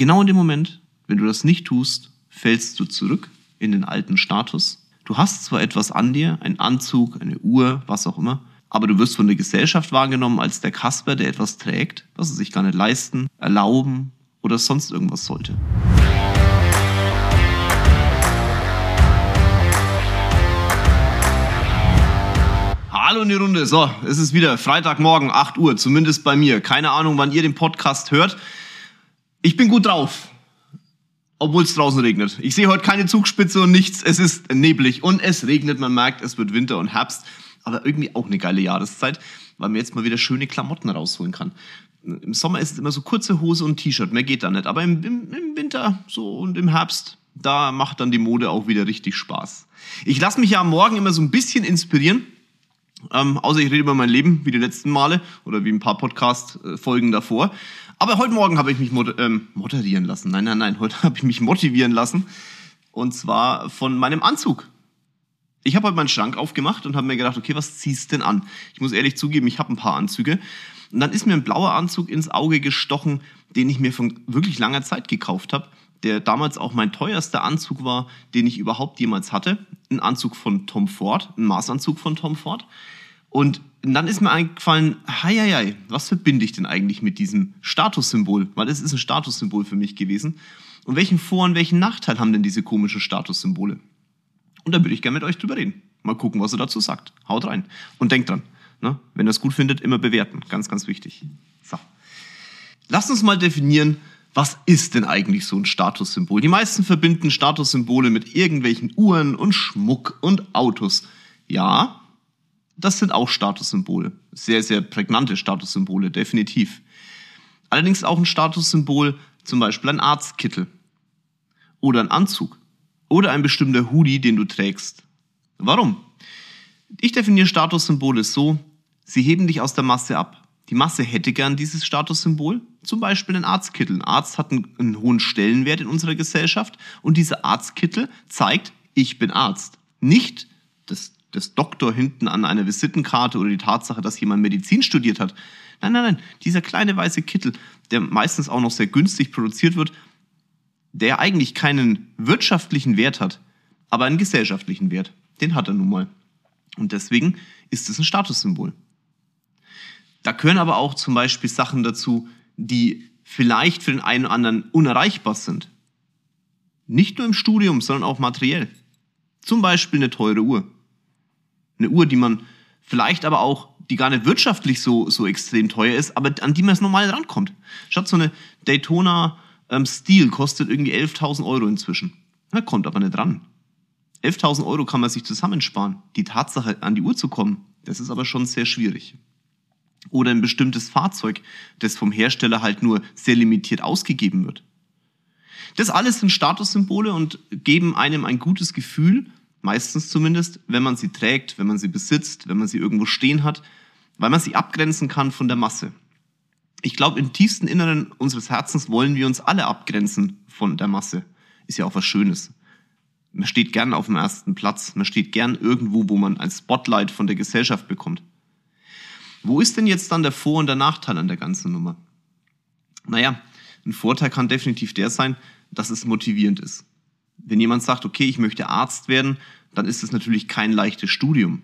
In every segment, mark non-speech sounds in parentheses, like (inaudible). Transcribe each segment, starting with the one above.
genau in dem Moment, wenn du das nicht tust, fällst du zurück in den alten Status. Du hast zwar etwas an dir, einen Anzug, eine Uhr, was auch immer, aber du wirst von der Gesellschaft wahrgenommen als der Kasper, der etwas trägt, was er sich gar nicht leisten, erlauben oder sonst irgendwas sollte. Hallo in die Runde. So, es ist wieder Freitagmorgen, 8 Uhr, zumindest bei mir. Keine Ahnung, wann ihr den Podcast hört. Ich bin gut drauf, obwohl es draußen regnet. Ich sehe heute keine Zugspitze und nichts. Es ist neblig und es regnet. Man merkt, es wird Winter und Herbst. Aber irgendwie auch eine geile Jahreszeit, weil man jetzt mal wieder schöne Klamotten rausholen kann. Im Sommer ist es immer so kurze Hose und T-Shirt, mehr geht da nicht. Aber im, im, im Winter so und im Herbst, da macht dann die Mode auch wieder richtig Spaß. Ich lasse mich ja am Morgen immer so ein bisschen inspirieren ähm, außer ich rede über mein Leben, wie die letzten Male oder wie ein paar Podcast-Folgen davor. Aber heute Morgen habe ich mich mod ähm, moderieren lassen. Nein, nein, nein, (laughs) heute habe ich mich motivieren lassen. Und zwar von meinem Anzug. Ich habe heute meinen Schrank aufgemacht und habe mir gedacht, okay, was ziehst denn an? Ich muss ehrlich zugeben, ich habe ein paar Anzüge. Und dann ist mir ein blauer Anzug ins Auge gestochen, den ich mir von wirklich langer Zeit gekauft habe der damals auch mein teuerster Anzug war, den ich überhaupt jemals hatte. Ein Anzug von Tom Ford, ein Maßanzug von Tom Ford. Und dann ist mir eingefallen, hei, hei, hei, was verbinde ich denn eigentlich mit diesem Statussymbol? Weil es ist ein Statussymbol für mich gewesen. Und welchen Vor- und welchen Nachteil haben denn diese komischen Statussymbole? Und da würde ich gerne mit euch drüber reden. Mal gucken, was er dazu sagt. Haut rein. Und denkt dran, ne? wenn ihr es gut findet, immer bewerten. Ganz, ganz wichtig. So. Lasst uns mal definieren, was ist denn eigentlich so ein Statussymbol? Die meisten verbinden Statussymbole mit irgendwelchen Uhren und Schmuck und Autos. Ja, das sind auch Statussymbole. Sehr, sehr prägnante Statussymbole, definitiv. Allerdings auch ein Statussymbol, zum Beispiel ein Arztkittel oder ein Anzug oder ein bestimmter Hoodie, den du trägst. Warum? Ich definiere Statussymbole so, sie heben dich aus der Masse ab. Die Masse hätte gern dieses Statussymbol, zum Beispiel ein Arztkittel. Ein Arzt hat einen, einen hohen Stellenwert in unserer Gesellschaft und dieser Arztkittel zeigt, ich bin Arzt. Nicht das, das Doktor hinten an einer Visitenkarte oder die Tatsache, dass jemand Medizin studiert hat. Nein, nein, nein. Dieser kleine weiße Kittel, der meistens auch noch sehr günstig produziert wird, der eigentlich keinen wirtschaftlichen Wert hat, aber einen gesellschaftlichen Wert. Den hat er nun mal. Und deswegen ist es ein Statussymbol. Da gehören aber auch zum Beispiel Sachen dazu, die vielleicht für den einen oder anderen unerreichbar sind. Nicht nur im Studium, sondern auch materiell. Zum Beispiel eine teure Uhr. Eine Uhr, die man vielleicht aber auch, die gar nicht wirtschaftlich so, so extrem teuer ist, aber an die man es normal rankommt. Statt so eine Daytona ähm, Steel kostet irgendwie 11.000 Euro inzwischen. Da kommt aber nicht ran. 11.000 Euro kann man sich zusammensparen. Die Tatsache, an die Uhr zu kommen, das ist aber schon sehr schwierig oder ein bestimmtes Fahrzeug, das vom Hersteller halt nur sehr limitiert ausgegeben wird. Das alles sind Statussymbole und geben einem ein gutes Gefühl, meistens zumindest, wenn man sie trägt, wenn man sie besitzt, wenn man sie irgendwo stehen hat, weil man sie abgrenzen kann von der Masse. Ich glaube, im tiefsten Inneren unseres Herzens wollen wir uns alle abgrenzen von der Masse. Ist ja auch was Schönes. Man steht gern auf dem ersten Platz, man steht gern irgendwo, wo man ein Spotlight von der Gesellschaft bekommt. Wo ist denn jetzt dann der Vor- und der Nachteil an der ganzen Nummer? Naja, ein Vorteil kann definitiv der sein, dass es motivierend ist. Wenn jemand sagt, okay, ich möchte Arzt werden, dann ist es natürlich kein leichtes Studium.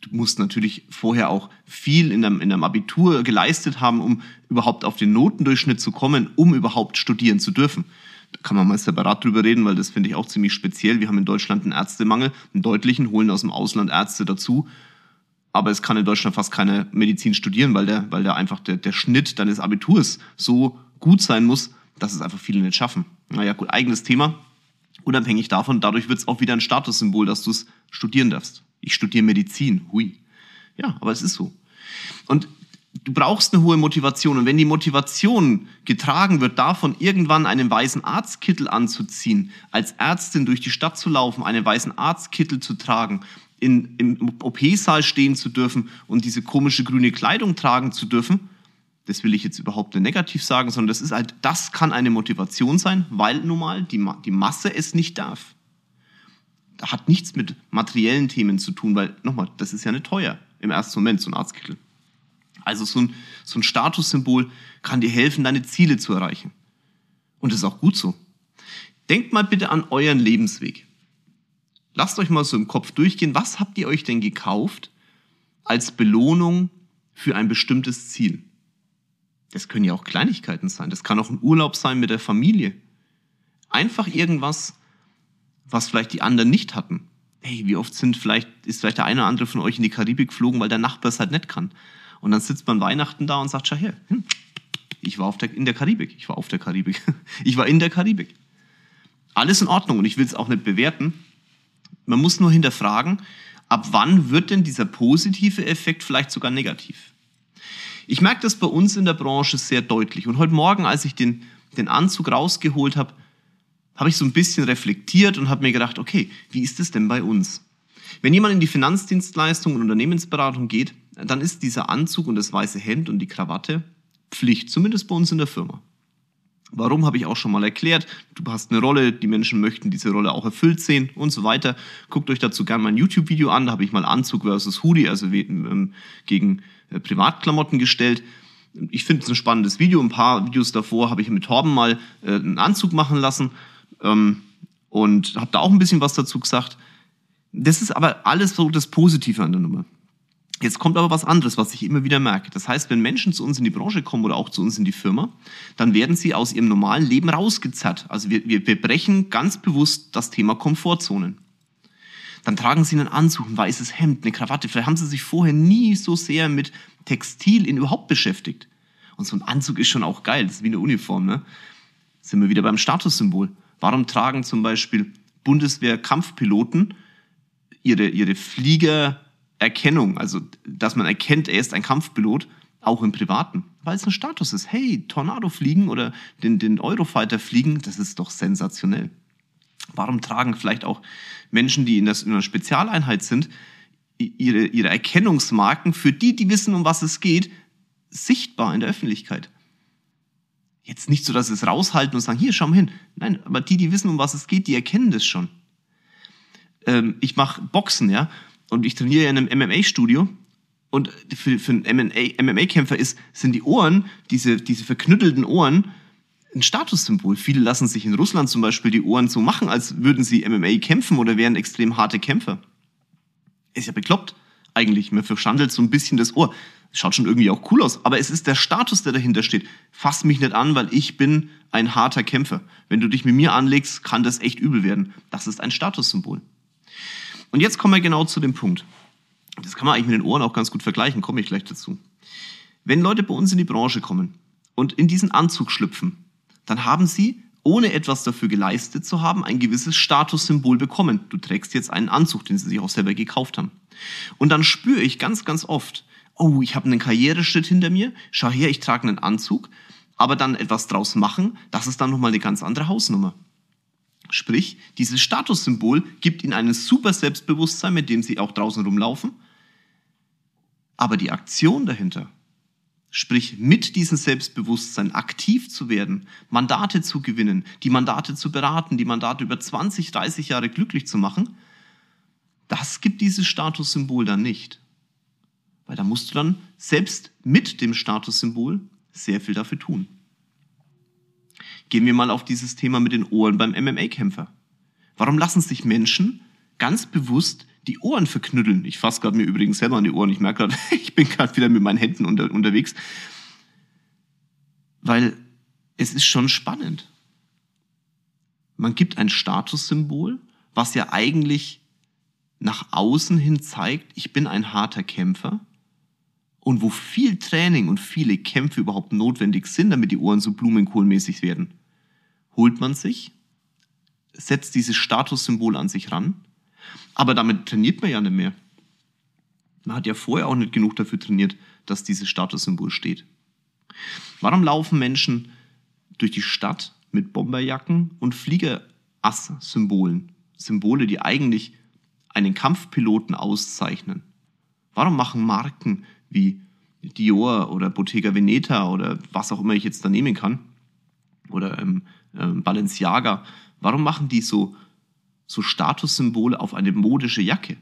Du musst natürlich vorher auch viel in deinem, in deinem Abitur geleistet haben, um überhaupt auf den Notendurchschnitt zu kommen, um überhaupt studieren zu dürfen. Da kann man mal separat drüber reden, weil das finde ich auch ziemlich speziell. Wir haben in Deutschland einen Ärztemangel, einen deutlichen, holen aus dem Ausland Ärzte dazu aber es kann in Deutschland fast keine Medizin studieren, weil der, weil der einfach der, der Schnitt deines Abiturs so gut sein muss, dass es einfach viele nicht schaffen. Naja, gut, eigenes Thema. Unabhängig davon, dadurch wird es auch wieder ein Statussymbol, dass du es studieren darfst. Ich studiere Medizin, hui. Ja, aber es ist so. Und du brauchst eine hohe Motivation. Und wenn die Motivation getragen wird, davon irgendwann einen weißen Arztkittel anzuziehen, als Ärztin durch die Stadt zu laufen, einen weißen Arztkittel zu tragen in, im OP-Saal stehen zu dürfen und diese komische grüne Kleidung tragen zu dürfen, das will ich jetzt überhaupt nicht negativ sagen, sondern das ist halt, das kann eine Motivation sein, weil nun mal die, die Masse es nicht darf. Das hat nichts mit materiellen Themen zu tun, weil, nochmal, das ist ja nicht teuer im ersten Moment, so ein Arztkittel. Also so ein, so ein Statussymbol kann dir helfen, deine Ziele zu erreichen. Und das ist auch gut so. Denkt mal bitte an euren Lebensweg. Lasst euch mal so im Kopf durchgehen, was habt ihr euch denn gekauft als Belohnung für ein bestimmtes Ziel? Das können ja auch Kleinigkeiten sein. Das kann auch ein Urlaub sein mit der Familie. Einfach irgendwas, was vielleicht die anderen nicht hatten. Hey, wie oft sind vielleicht, ist vielleicht der eine oder andere von euch in die Karibik geflogen, weil der Nachbar es halt nicht kann. Und dann sitzt man Weihnachten da und sagt, schau her, hm, ich war auf der, in der Karibik. Ich war auf der Karibik. (laughs) Ich war in der Karibik. Alles in Ordnung und ich will es auch nicht bewerten. Man muss nur hinterfragen, ab wann wird denn dieser positive Effekt vielleicht sogar negativ? Ich merke das bei uns in der Branche sehr deutlich. Und heute Morgen, als ich den, den Anzug rausgeholt habe, habe ich so ein bisschen reflektiert und habe mir gedacht, okay, wie ist es denn bei uns? Wenn jemand in die Finanzdienstleistung und Unternehmensberatung geht, dann ist dieser Anzug und das weiße Hemd und die Krawatte Pflicht, zumindest bei uns in der Firma. Warum habe ich auch schon mal erklärt. Du hast eine Rolle, die Menschen möchten diese Rolle auch erfüllt sehen und so weiter. Guckt euch dazu gerne mein YouTube-Video an. Da habe ich mal Anzug versus Hoodie, also ähm, gegen äh, Privatklamotten gestellt. Ich finde es ein spannendes Video. Ein paar Videos davor habe ich mit Torben mal äh, einen Anzug machen lassen ähm, und habe da auch ein bisschen was dazu gesagt. Das ist aber alles so das Positive an der Nummer. Jetzt kommt aber was anderes, was ich immer wieder merke. Das heißt, wenn Menschen zu uns in die Branche kommen oder auch zu uns in die Firma, dann werden sie aus ihrem normalen Leben rausgezerrt. Also wir, wir, wir brechen ganz bewusst das Thema Komfortzonen. Dann tragen sie einen Anzug, ein weißes Hemd, eine Krawatte. Vielleicht haben sie sich vorher nie so sehr mit Textil in überhaupt beschäftigt. Und so ein Anzug ist schon auch geil. Das ist wie eine Uniform. Ne? Sind wir wieder beim Statussymbol. Warum tragen zum Beispiel Bundeswehr-Kampfpiloten ihre, ihre Flieger Erkennung, also dass man erkennt, er ist ein Kampfpilot, auch im Privaten, weil es ein Status ist. Hey, Tornado fliegen oder den, den Eurofighter fliegen, das ist doch sensationell. Warum tragen vielleicht auch Menschen, die in, das, in einer Spezialeinheit sind, ihre, ihre Erkennungsmarken für die, die wissen, um was es geht, sichtbar in der Öffentlichkeit? Jetzt nicht so, dass sie es raushalten und sagen, hier, schau mal hin. Nein, aber die, die wissen, um was es geht, die erkennen das schon. Ähm, ich mache Boxen, ja und ich trainiere ja in einem MMA-Studio und für, für einen MMA-Kämpfer ist, sind die Ohren, diese, diese verknüttelten Ohren, ein Statussymbol. Viele lassen sich in Russland zum Beispiel die Ohren so machen, als würden sie MMA kämpfen oder wären extrem harte Kämpfer. Ist ja bekloppt eigentlich. Man verschandelt so ein bisschen das Ohr. Schaut schon irgendwie auch cool aus, aber es ist der Status, der dahinter steht. Fass mich nicht an, weil ich bin ein harter Kämpfer. Wenn du dich mit mir anlegst, kann das echt übel werden. Das ist ein Statussymbol. Und jetzt kommen wir genau zu dem Punkt. Das kann man eigentlich mit den Ohren auch ganz gut vergleichen, komme ich gleich dazu. Wenn Leute bei uns in die Branche kommen und in diesen Anzug schlüpfen, dann haben sie, ohne etwas dafür geleistet zu haben, ein gewisses Statussymbol bekommen. Du trägst jetzt einen Anzug, den sie sich auch selber gekauft haben. Und dann spüre ich ganz, ganz oft, oh, ich habe einen Karriereschritt hinter mir, schau her, ich trage einen Anzug, aber dann etwas draus machen, das ist dann nochmal eine ganz andere Hausnummer. Sprich, dieses Statussymbol gibt ihnen ein super Selbstbewusstsein, mit dem sie auch draußen rumlaufen. Aber die Aktion dahinter, sprich mit diesem Selbstbewusstsein aktiv zu werden, Mandate zu gewinnen, die Mandate zu beraten, die Mandate über 20, 30 Jahre glücklich zu machen, das gibt dieses Statussymbol dann nicht. Weil da musst du dann selbst mit dem Statussymbol sehr viel dafür tun. Gehen wir mal auf dieses Thema mit den Ohren beim MMA-Kämpfer. Warum lassen sich Menschen ganz bewusst die Ohren verknütteln? Ich fasse gerade mir übrigens selber an die Ohren. Ich merke gerade, (laughs) ich bin gerade wieder mit meinen Händen unter, unterwegs. Weil es ist schon spannend. Man gibt ein Statussymbol, was ja eigentlich nach außen hin zeigt, ich bin ein harter Kämpfer und wo viel Training und viele Kämpfe überhaupt notwendig sind, damit die Ohren so blumenkohlmäßig werden holt man sich, setzt dieses Statussymbol an sich ran, aber damit trainiert man ja nicht mehr. Man hat ja vorher auch nicht genug dafür trainiert, dass dieses Statussymbol steht. Warum laufen Menschen durch die Stadt mit Bomberjacken und Fliegerass-Symbolen? Symbole, die eigentlich einen Kampfpiloten auszeichnen. Warum machen Marken wie Dior oder Bottega Veneta oder was auch immer ich jetzt da nehmen kann oder ähm, äh, Balenciaga, warum machen die so, so Statussymbole auf eine modische Jacke?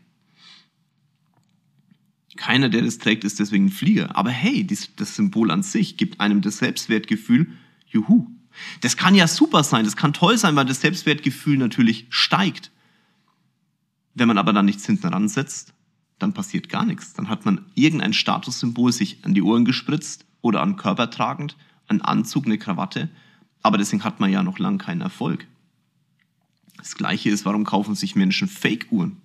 Keiner, der das trägt, ist deswegen ein Flieger. Aber hey, dies, das Symbol an sich gibt einem das Selbstwertgefühl, juhu. Das kann ja super sein, das kann toll sein, weil das Selbstwertgefühl natürlich steigt. Wenn man aber dann nichts hinten ransetzt, dann passiert gar nichts. Dann hat man irgendein Statussymbol sich an die Ohren gespritzt oder an Körper tragend, einen Anzug, eine Krawatte, aber deswegen hat man ja noch lang keinen Erfolg. Das gleiche ist, warum kaufen sich Menschen Fake-Uhren?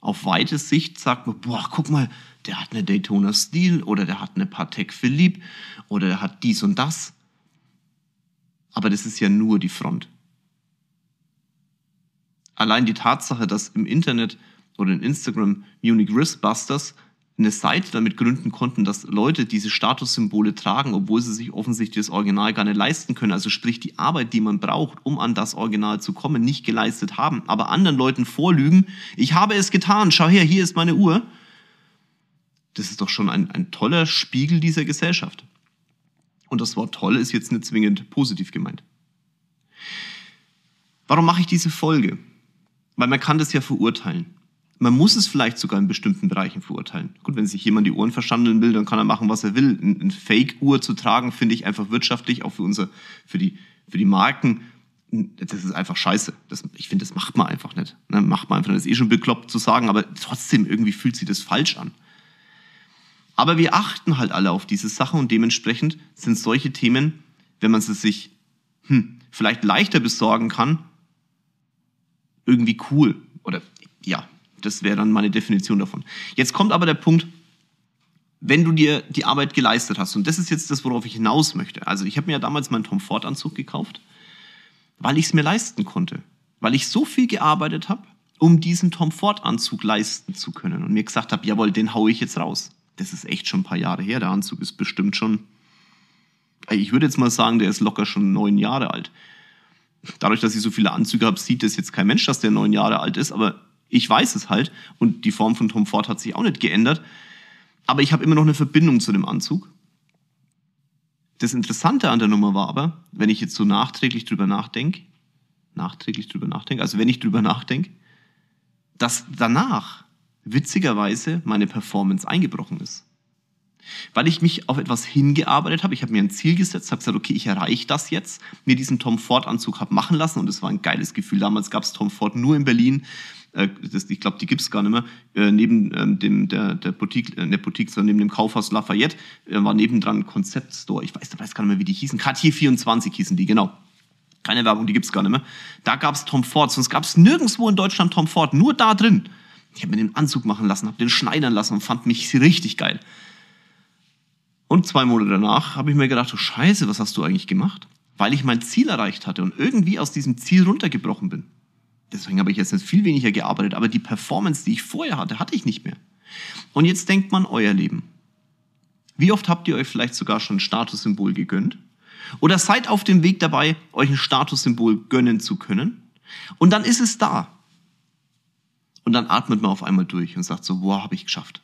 Auf weite Sicht sagt man, boah, guck mal, der hat eine Daytona Steel oder der hat eine Patek Philippe oder der hat dies und das. Aber das ist ja nur die Front. Allein die Tatsache, dass im Internet oder in Instagram Munich Wristbusters eine Seite damit gründen konnten, dass Leute diese Statussymbole tragen, obwohl sie sich offensichtlich das Original gar nicht leisten können. Also sprich die Arbeit, die man braucht, um an das Original zu kommen, nicht geleistet haben, aber anderen Leuten vorlügen, ich habe es getan, schau her, hier ist meine Uhr. Das ist doch schon ein, ein toller Spiegel dieser Gesellschaft. Und das Wort toll ist jetzt nicht zwingend positiv gemeint. Warum mache ich diese Folge? Weil man kann das ja verurteilen. Man muss es vielleicht sogar in bestimmten Bereichen verurteilen. Gut, wenn sich jemand die Ohren verschandeln will, dann kann er machen, was er will. Eine Fake-Uhr zu tragen, finde ich einfach wirtschaftlich, auch für unser, für die, für die Marken. Das ist einfach scheiße. Das, ich finde, das macht man einfach nicht. Ne? Macht man einfach nicht. Das ist eh schon bekloppt zu sagen, aber trotzdem irgendwie fühlt sich das falsch an. Aber wir achten halt alle auf diese Sache und dementsprechend sind solche Themen, wenn man sie sich hm, vielleicht leichter besorgen kann, irgendwie cool. Oder ja, das wäre dann meine Definition davon. Jetzt kommt aber der Punkt, wenn du dir die Arbeit geleistet hast, und das ist jetzt das, worauf ich hinaus möchte. Also ich habe mir ja damals meinen Tom Ford Anzug gekauft, weil ich es mir leisten konnte. Weil ich so viel gearbeitet habe, um diesen Tom Ford Anzug leisten zu können. Und mir gesagt habe, jawohl, den haue ich jetzt raus. Das ist echt schon ein paar Jahre her. Der Anzug ist bestimmt schon, ich würde jetzt mal sagen, der ist locker schon neun Jahre alt. Dadurch, dass ich so viele Anzüge habe, sieht das jetzt kein Mensch, dass der neun Jahre alt ist, aber ich weiß es halt und die Form von Tom Ford hat sich auch nicht geändert. Aber ich habe immer noch eine Verbindung zu dem Anzug. Das Interessante an der Nummer war aber, wenn ich jetzt so nachträglich drüber nachdenke, nachträglich drüber nachdenke, also wenn ich drüber nachdenke, dass danach witzigerweise meine Performance eingebrochen ist. Weil ich mich auf etwas hingearbeitet habe, ich habe mir ein Ziel gesetzt, habe gesagt, okay, ich erreiche das jetzt, mir diesen Tom Ford Anzug habe machen lassen und es war ein geiles Gefühl. Damals gab es Tom Ford nur in Berlin äh, das, ich glaube, die gibt's gar nicht mehr, äh, neben ähm, dem, der, der Boutique, äh, der Boutique, sondern neben dem Kaufhaus Lafayette, äh, war nebendran ein Konzeptstore, ich weiß, weiß gar nicht mehr, wie die hießen, Cartier 24 hießen die, genau. Keine Werbung, die gibt's gar nicht mehr. Da gab's Tom Ford, sonst gab's nirgendwo in Deutschland Tom Ford, nur da drin. Ich habe mir den Anzug machen lassen, habe den schneidern lassen und fand mich richtig geil. Und zwei Monate danach habe ich mir gedacht, oh Scheiße, was hast du eigentlich gemacht? Weil ich mein Ziel erreicht hatte und irgendwie aus diesem Ziel runtergebrochen bin. Deswegen habe ich jetzt viel weniger gearbeitet, aber die Performance, die ich vorher hatte, hatte ich nicht mehr. Und jetzt denkt man euer Leben. Wie oft habt ihr euch vielleicht sogar schon ein Statussymbol gegönnt? Oder seid auf dem Weg dabei, euch ein Statussymbol gönnen zu können? Und dann ist es da. Und dann atmet man auf einmal durch und sagt so, wow, habe ich geschafft.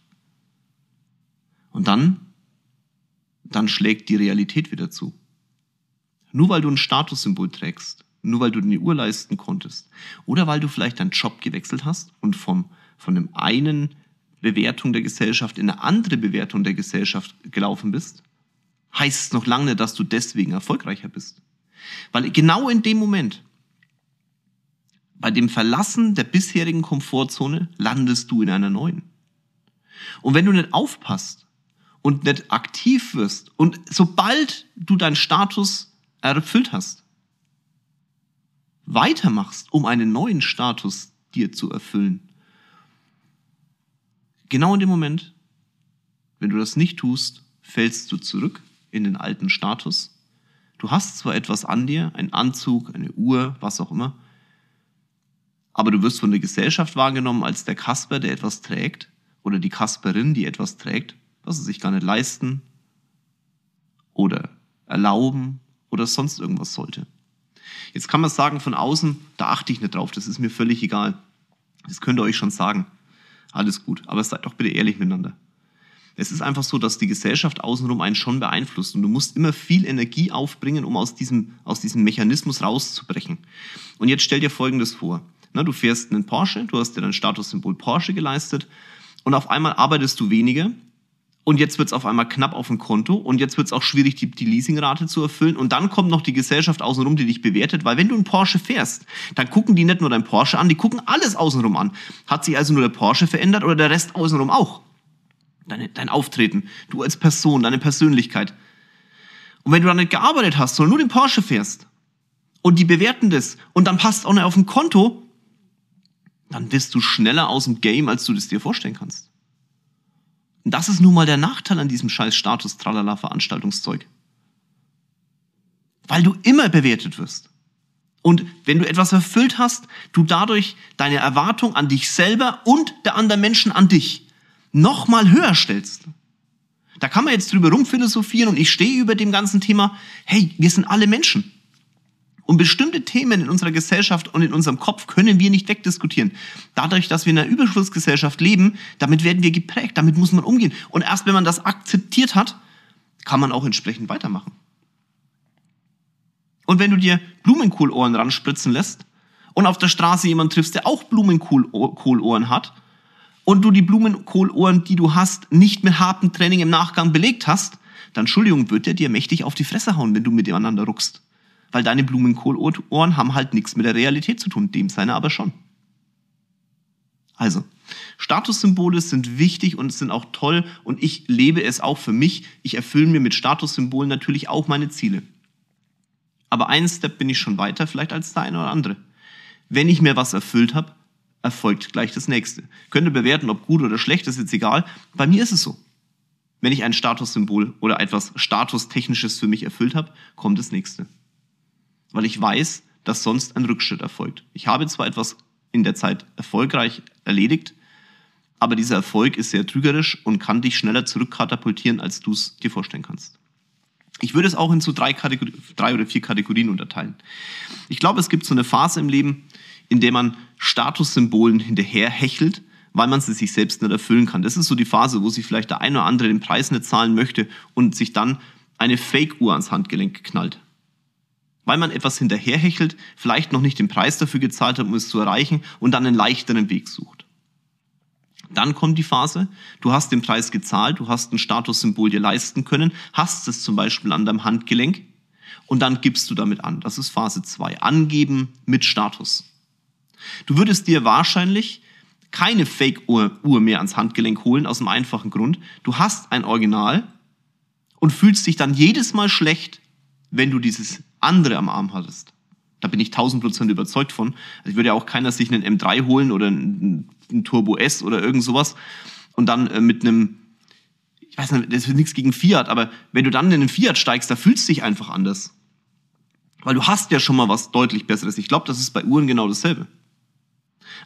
Und dann, dann schlägt die Realität wieder zu. Nur weil du ein Statussymbol trägst, nur weil du dir eine Uhr leisten konntest. Oder weil du vielleicht deinen Job gewechselt hast und vom, von dem einen Bewertung der Gesellschaft in eine andere Bewertung der Gesellschaft gelaufen bist, heißt es noch lange nicht, dass du deswegen erfolgreicher bist. Weil genau in dem Moment, bei dem Verlassen der bisherigen Komfortzone, landest du in einer neuen. Und wenn du nicht aufpasst und nicht aktiv wirst und sobald du deinen Status erfüllt hast, weitermachst, um einen neuen Status dir zu erfüllen. Genau in dem Moment, wenn du das nicht tust, fällst du zurück in den alten Status. Du hast zwar etwas an dir, ein Anzug, eine Uhr, was auch immer, aber du wirst von der Gesellschaft wahrgenommen als der Kasper, der etwas trägt, oder die Kasperin, die etwas trägt, was sie sich gar nicht leisten oder erlauben oder sonst irgendwas sollte. Jetzt kann man sagen, von außen, da achte ich nicht drauf, das ist mir völlig egal. Das könnt ihr euch schon sagen. Alles gut, aber seid doch bitte ehrlich miteinander. Es ist einfach so, dass die Gesellschaft außenrum einen schon beeinflusst und du musst immer viel Energie aufbringen, um aus diesem, aus diesem Mechanismus rauszubrechen. Und jetzt stell dir Folgendes vor. Na, du fährst einen Porsche, du hast dir dein Statussymbol Porsche geleistet und auf einmal arbeitest du weniger, und jetzt wird es auf einmal knapp auf dem Konto und jetzt wird es auch schwierig, die, die Leasingrate zu erfüllen. Und dann kommt noch die Gesellschaft außenrum, die dich bewertet, weil wenn du einen Porsche fährst, dann gucken die nicht nur dein Porsche an, die gucken alles außenrum an. Hat sich also nur der Porsche verändert oder der Rest außenrum auch? Deine, dein Auftreten, du als Person, deine Persönlichkeit. Und wenn du dann nicht gearbeitet hast, sondern nur den Porsche fährst und die bewerten das und dann passt auch nicht auf dem Konto, dann bist du schneller aus dem Game, als du das dir vorstellen kannst. Und das ist nun mal der Nachteil an diesem scheiß Status-Tralala-Veranstaltungszeug. Weil du immer bewertet wirst. Und wenn du etwas erfüllt hast, du dadurch deine Erwartung an dich selber und der anderen Menschen an dich nochmal höher stellst. Da kann man jetzt drüber rumphilosophieren und ich stehe über dem ganzen Thema, hey, wir sind alle Menschen. Und bestimmte Themen in unserer Gesellschaft und in unserem Kopf können wir nicht wegdiskutieren. Dadurch, dass wir in einer Überschussgesellschaft leben, damit werden wir geprägt, damit muss man umgehen. Und erst wenn man das akzeptiert hat, kann man auch entsprechend weitermachen. Und wenn du dir Blumenkohlohren ranspritzen lässt und auf der Straße jemand triffst, der auch Blumenkohlohren hat, und du die Blumenkohlohren, die du hast, nicht mit hartem Training im Nachgang belegt hast, dann Entschuldigung, wird der dir mächtig auf die Fresse hauen, wenn du mit dem aneinander ruckst weil deine Blumenkohlohren haben halt nichts mit der Realität zu tun, dem seine aber schon. Also, Statussymbole sind wichtig und sind auch toll und ich lebe es auch für mich. Ich erfülle mir mit Statussymbolen natürlich auch meine Ziele. Aber einen Step bin ich schon weiter, vielleicht als der eine oder andere. Wenn ich mir was erfüllt habe, erfolgt gleich das nächste. Könnt ihr bewerten, ob gut oder schlecht, ist jetzt egal. Bei mir ist es so. Wenn ich ein Statussymbol oder etwas Statustechnisches für mich erfüllt habe, kommt das nächste weil ich weiß, dass sonst ein Rückschritt erfolgt. Ich habe zwar etwas in der Zeit erfolgreich erledigt, aber dieser Erfolg ist sehr trügerisch und kann dich schneller zurückkatapultieren, als du es dir vorstellen kannst. Ich würde es auch in so drei, Kategor drei oder vier Kategorien unterteilen. Ich glaube, es gibt so eine Phase im Leben, in der man Statussymbolen hinterherhechelt, weil man sie sich selbst nicht erfüllen kann. Das ist so die Phase, wo sich vielleicht der eine oder andere den Preis nicht zahlen möchte und sich dann eine Fake-Uhr ans Handgelenk knallt weil man etwas hinterherhechelt, vielleicht noch nicht den Preis dafür gezahlt hat, um es zu erreichen und dann einen leichteren Weg sucht. Dann kommt die Phase, du hast den Preis gezahlt, du hast ein Statussymbol dir leisten können, hast es zum Beispiel an deinem Handgelenk und dann gibst du damit an. Das ist Phase 2. Angeben mit Status. Du würdest dir wahrscheinlich keine Fake-Uhr mehr ans Handgelenk holen, aus dem einfachen Grund. Du hast ein Original und fühlst dich dann jedes Mal schlecht, wenn du dieses andere am Arm hattest. Da bin ich 1000 Prozent überzeugt von. Also ich würde ja auch keiner sich einen M3 holen oder einen, Turbo S oder irgend sowas und dann äh, mit einem, ich weiß nicht, das ist nichts gegen Fiat, aber wenn du dann in einen Fiat steigst, da fühlst du dich einfach anders. Weil du hast ja schon mal was deutlich Besseres. Ich glaube, das ist bei Uhren genau dasselbe.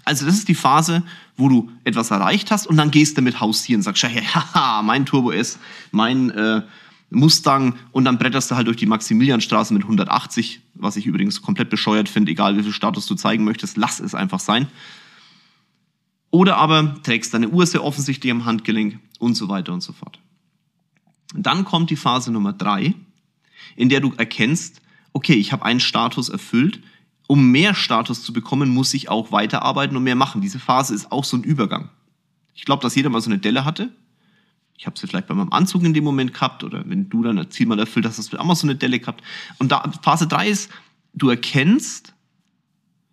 Also das ist die Phase, wo du etwas erreicht hast und dann gehst du mit hausieren, sagst, ja, (laughs) haha, mein Turbo S, mein äh, Mustang und dann bretterst du halt durch die Maximilianstraße mit 180, was ich übrigens komplett bescheuert finde, egal wie viel Status du zeigen möchtest, lass es einfach sein. Oder aber trägst deine Uhr sehr offensichtlich am Handgelenk und so weiter und so fort. Dann kommt die Phase Nummer drei, in der du erkennst, okay, ich habe einen Status erfüllt. Um mehr Status zu bekommen, muss ich auch weiterarbeiten und mehr machen. Diese Phase ist auch so ein Übergang. Ich glaube, dass jeder mal so eine Delle hatte, ich habe sie vielleicht bei meinem Anzug in dem Moment gehabt oder wenn du dann ein Ziel mal erfüllt hast, hast du auch mal so eine Delle gehabt. Und da, Phase 3 ist, du erkennst,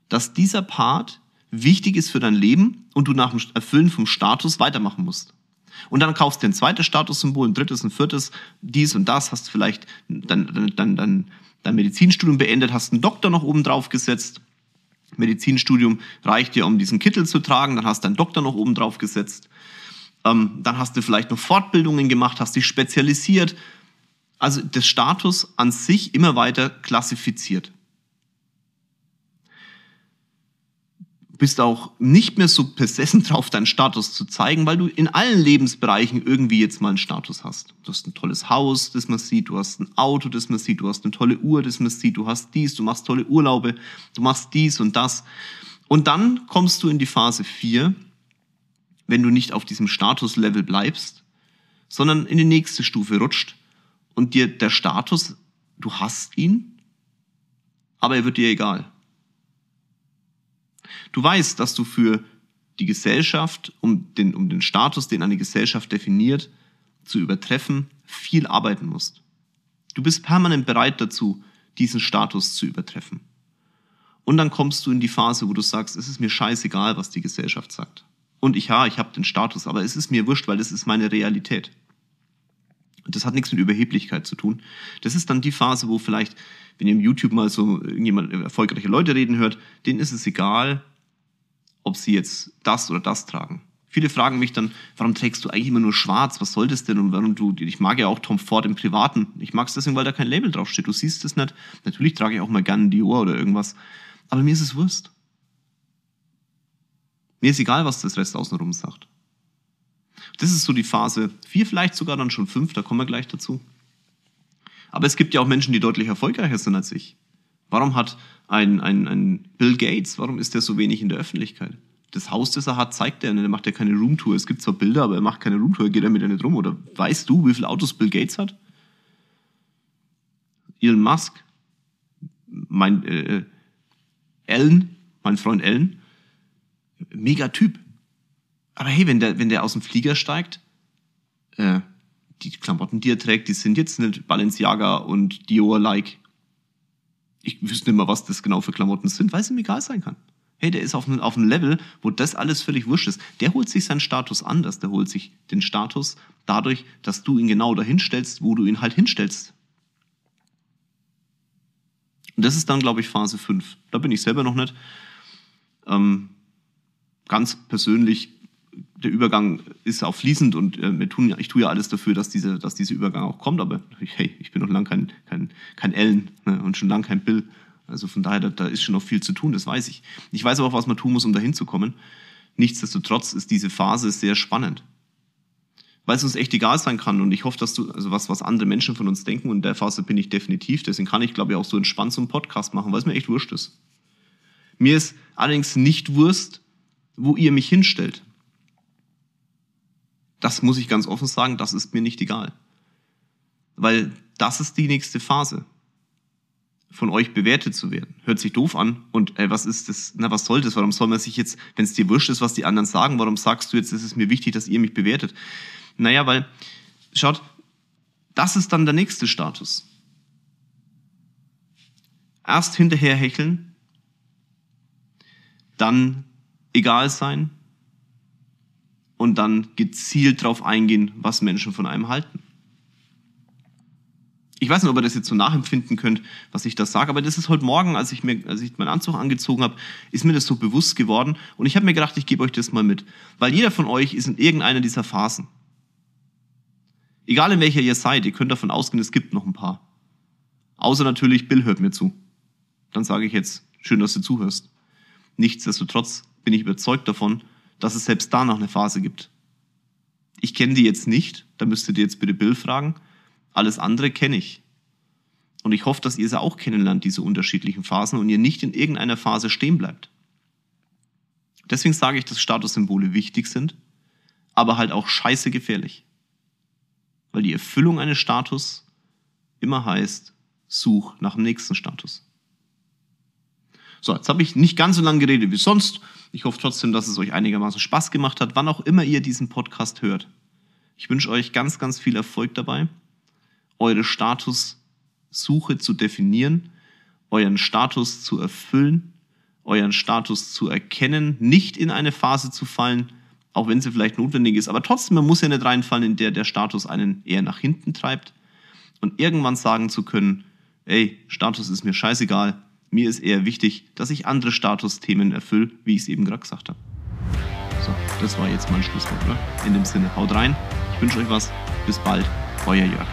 dass dieser Part wichtig ist für dein Leben und du nach dem Erfüllen vom Status weitermachen musst. Und dann kaufst du ein zweites Statussymbol, ein drittes, ein viertes, dies und das, hast vielleicht dein, dein, dein, dein Medizinstudium beendet, hast einen Doktor noch oben drauf gesetzt. Medizinstudium reicht dir, um diesen Kittel zu tragen, dann hast du einen Doktor noch oben drauf gesetzt. Ähm, dann hast du vielleicht noch Fortbildungen gemacht, hast dich spezialisiert. Also das Status an sich immer weiter klassifiziert. bist auch nicht mehr so besessen (laughs) drauf, deinen Status zu zeigen, weil du in allen Lebensbereichen irgendwie jetzt mal einen Status hast. Du hast ein tolles Haus, das man sieht, du hast ein Auto, das man sieht, du hast eine tolle Uhr, das man sieht, du hast dies, du machst tolle Urlaube, du machst dies und das. Und dann kommst du in die Phase 4, wenn du nicht auf diesem Statuslevel bleibst, sondern in die nächste Stufe rutscht und dir der Status, du hast ihn, aber er wird dir egal. Du weißt, dass du für die Gesellschaft, um den, um den Status, den eine Gesellschaft definiert, zu übertreffen, viel arbeiten musst. Du bist permanent bereit dazu, diesen Status zu übertreffen. Und dann kommst du in die Phase, wo du sagst, es ist mir scheißegal, was die Gesellschaft sagt. Und ich, ja, ich habe den Status, aber es ist mir wurscht, weil es ist meine Realität. Und das hat nichts mit Überheblichkeit zu tun. Das ist dann die Phase, wo vielleicht, wenn ihr im YouTube mal so irgendjemand erfolgreiche Leute reden hört, denen ist es egal, ob sie jetzt das oder das tragen. Viele fragen mich dann, warum trägst du eigentlich immer nur schwarz? Was soll das denn? Und warum du, ich mag ja auch Tom Ford im Privaten. Ich mag es deswegen, weil da kein Label draufsteht. Du siehst es nicht. Natürlich trage ich auch mal gerne Dior oder irgendwas. Aber mir ist es Wurst. Mir ist egal, was das Rest außenrum sagt. Das ist so die Phase vier, vielleicht sogar dann schon fünf, da kommen wir gleich dazu. Aber es gibt ja auch Menschen, die deutlich erfolgreicher sind als ich. Warum hat ein, ein, ein Bill Gates, warum ist der so wenig in der Öffentlichkeit? das Haus, das er hat, zeigt er. Er macht ja keine Roomtour. Es gibt zwar Bilder, aber er macht keine Roomtour. Geht er mit nicht rum. Oder weißt du, wie viele Autos Bill Gates hat? Elon Musk, mein äh, Ellen, mein Freund Ellen, mega Typ. Aber hey, wenn der, wenn der aus dem Flieger steigt, äh, die Klamotten, die er trägt, die sind jetzt nicht Balenciaga und Dior-like. Ich wüsste nicht mal, was das genau für Klamotten sind, weil es ihm egal sein kann hey, der ist auf einem, auf einem Level, wo das alles völlig wurscht ist. Der holt sich seinen Status anders. Der holt sich den Status dadurch, dass du ihn genau dahin stellst, wo du ihn halt hinstellst. Und das ist dann, glaube ich, Phase 5. Da bin ich selber noch nicht. Ähm, ganz persönlich, der Übergang ist auch fließend und äh, tun, ich tue ja alles dafür, dass, diese, dass dieser Übergang auch kommt. Aber hey, ich bin noch lange kein, kein, kein Ellen ne, und schon lange kein Bill. Also von daher, da, da ist schon noch viel zu tun, das weiß ich. Ich weiß aber auch, was man tun muss, um dahin zu kommen. Nichtsdestotrotz ist diese Phase sehr spannend. Weil es uns echt egal sein kann und ich hoffe, dass du, also was, was andere Menschen von uns denken und in der Phase bin ich definitiv, deswegen kann ich glaube ich auch so entspannt so einen Podcast machen, weil es mir echt wurscht ist. Mir ist allerdings nicht wurscht, wo ihr mich hinstellt. Das muss ich ganz offen sagen, das ist mir nicht egal. Weil das ist die nächste Phase von euch bewertet zu werden. Hört sich doof an. Und ey, was ist das? Na, was soll das? Warum soll man sich jetzt, wenn es dir wurscht ist, was die anderen sagen, warum sagst du jetzt, es ist mir wichtig, dass ihr mich bewertet? Naja, weil, schaut, das ist dann der nächste Status. Erst hinterher hecheln, dann egal sein und dann gezielt darauf eingehen, was Menschen von einem halten ich weiß nicht, ob ihr das jetzt so nachempfinden könnt, was ich da sage, aber das ist heute Morgen, als ich mir, als ich meinen Anzug angezogen habe, ist mir das so bewusst geworden und ich habe mir gedacht, ich gebe euch das mal mit, weil jeder von euch ist in irgendeiner dieser Phasen. Egal in welcher ihr seid, ihr könnt davon ausgehen, es gibt noch ein paar. Außer natürlich, Bill hört mir zu. Dann sage ich jetzt, schön, dass du zuhörst. Nichtsdestotrotz bin ich überzeugt davon, dass es selbst da noch eine Phase gibt. Ich kenne die jetzt nicht, da müsstet ihr jetzt bitte Bill fragen, alles andere kenne ich. Und ich hoffe, dass ihr sie auch kennenlernt, diese unterschiedlichen Phasen, und ihr nicht in irgendeiner Phase stehen bleibt. Deswegen sage ich, dass Statussymbole wichtig sind, aber halt auch scheiße gefährlich. Weil die Erfüllung eines Status immer heißt, such nach dem nächsten Status. So, jetzt habe ich nicht ganz so lange geredet wie sonst. Ich hoffe trotzdem, dass es euch einigermaßen Spaß gemacht hat, wann auch immer ihr diesen Podcast hört. Ich wünsche euch ganz, ganz viel Erfolg dabei eure Statussuche zu definieren, euren Status zu erfüllen, euren Status zu erkennen, nicht in eine Phase zu fallen, auch wenn sie vielleicht notwendig ist, aber trotzdem, man muss ja nicht reinfallen, in der der Status einen eher nach hinten treibt und irgendwann sagen zu können, ey, Status ist mir scheißegal, mir ist eher wichtig, dass ich andere Statusthemen erfülle, wie ich es eben gerade gesagt habe. So, das war jetzt mein Schlusswort, oder? In dem Sinne, haut rein, ich wünsche euch was, bis bald, euer Jörg.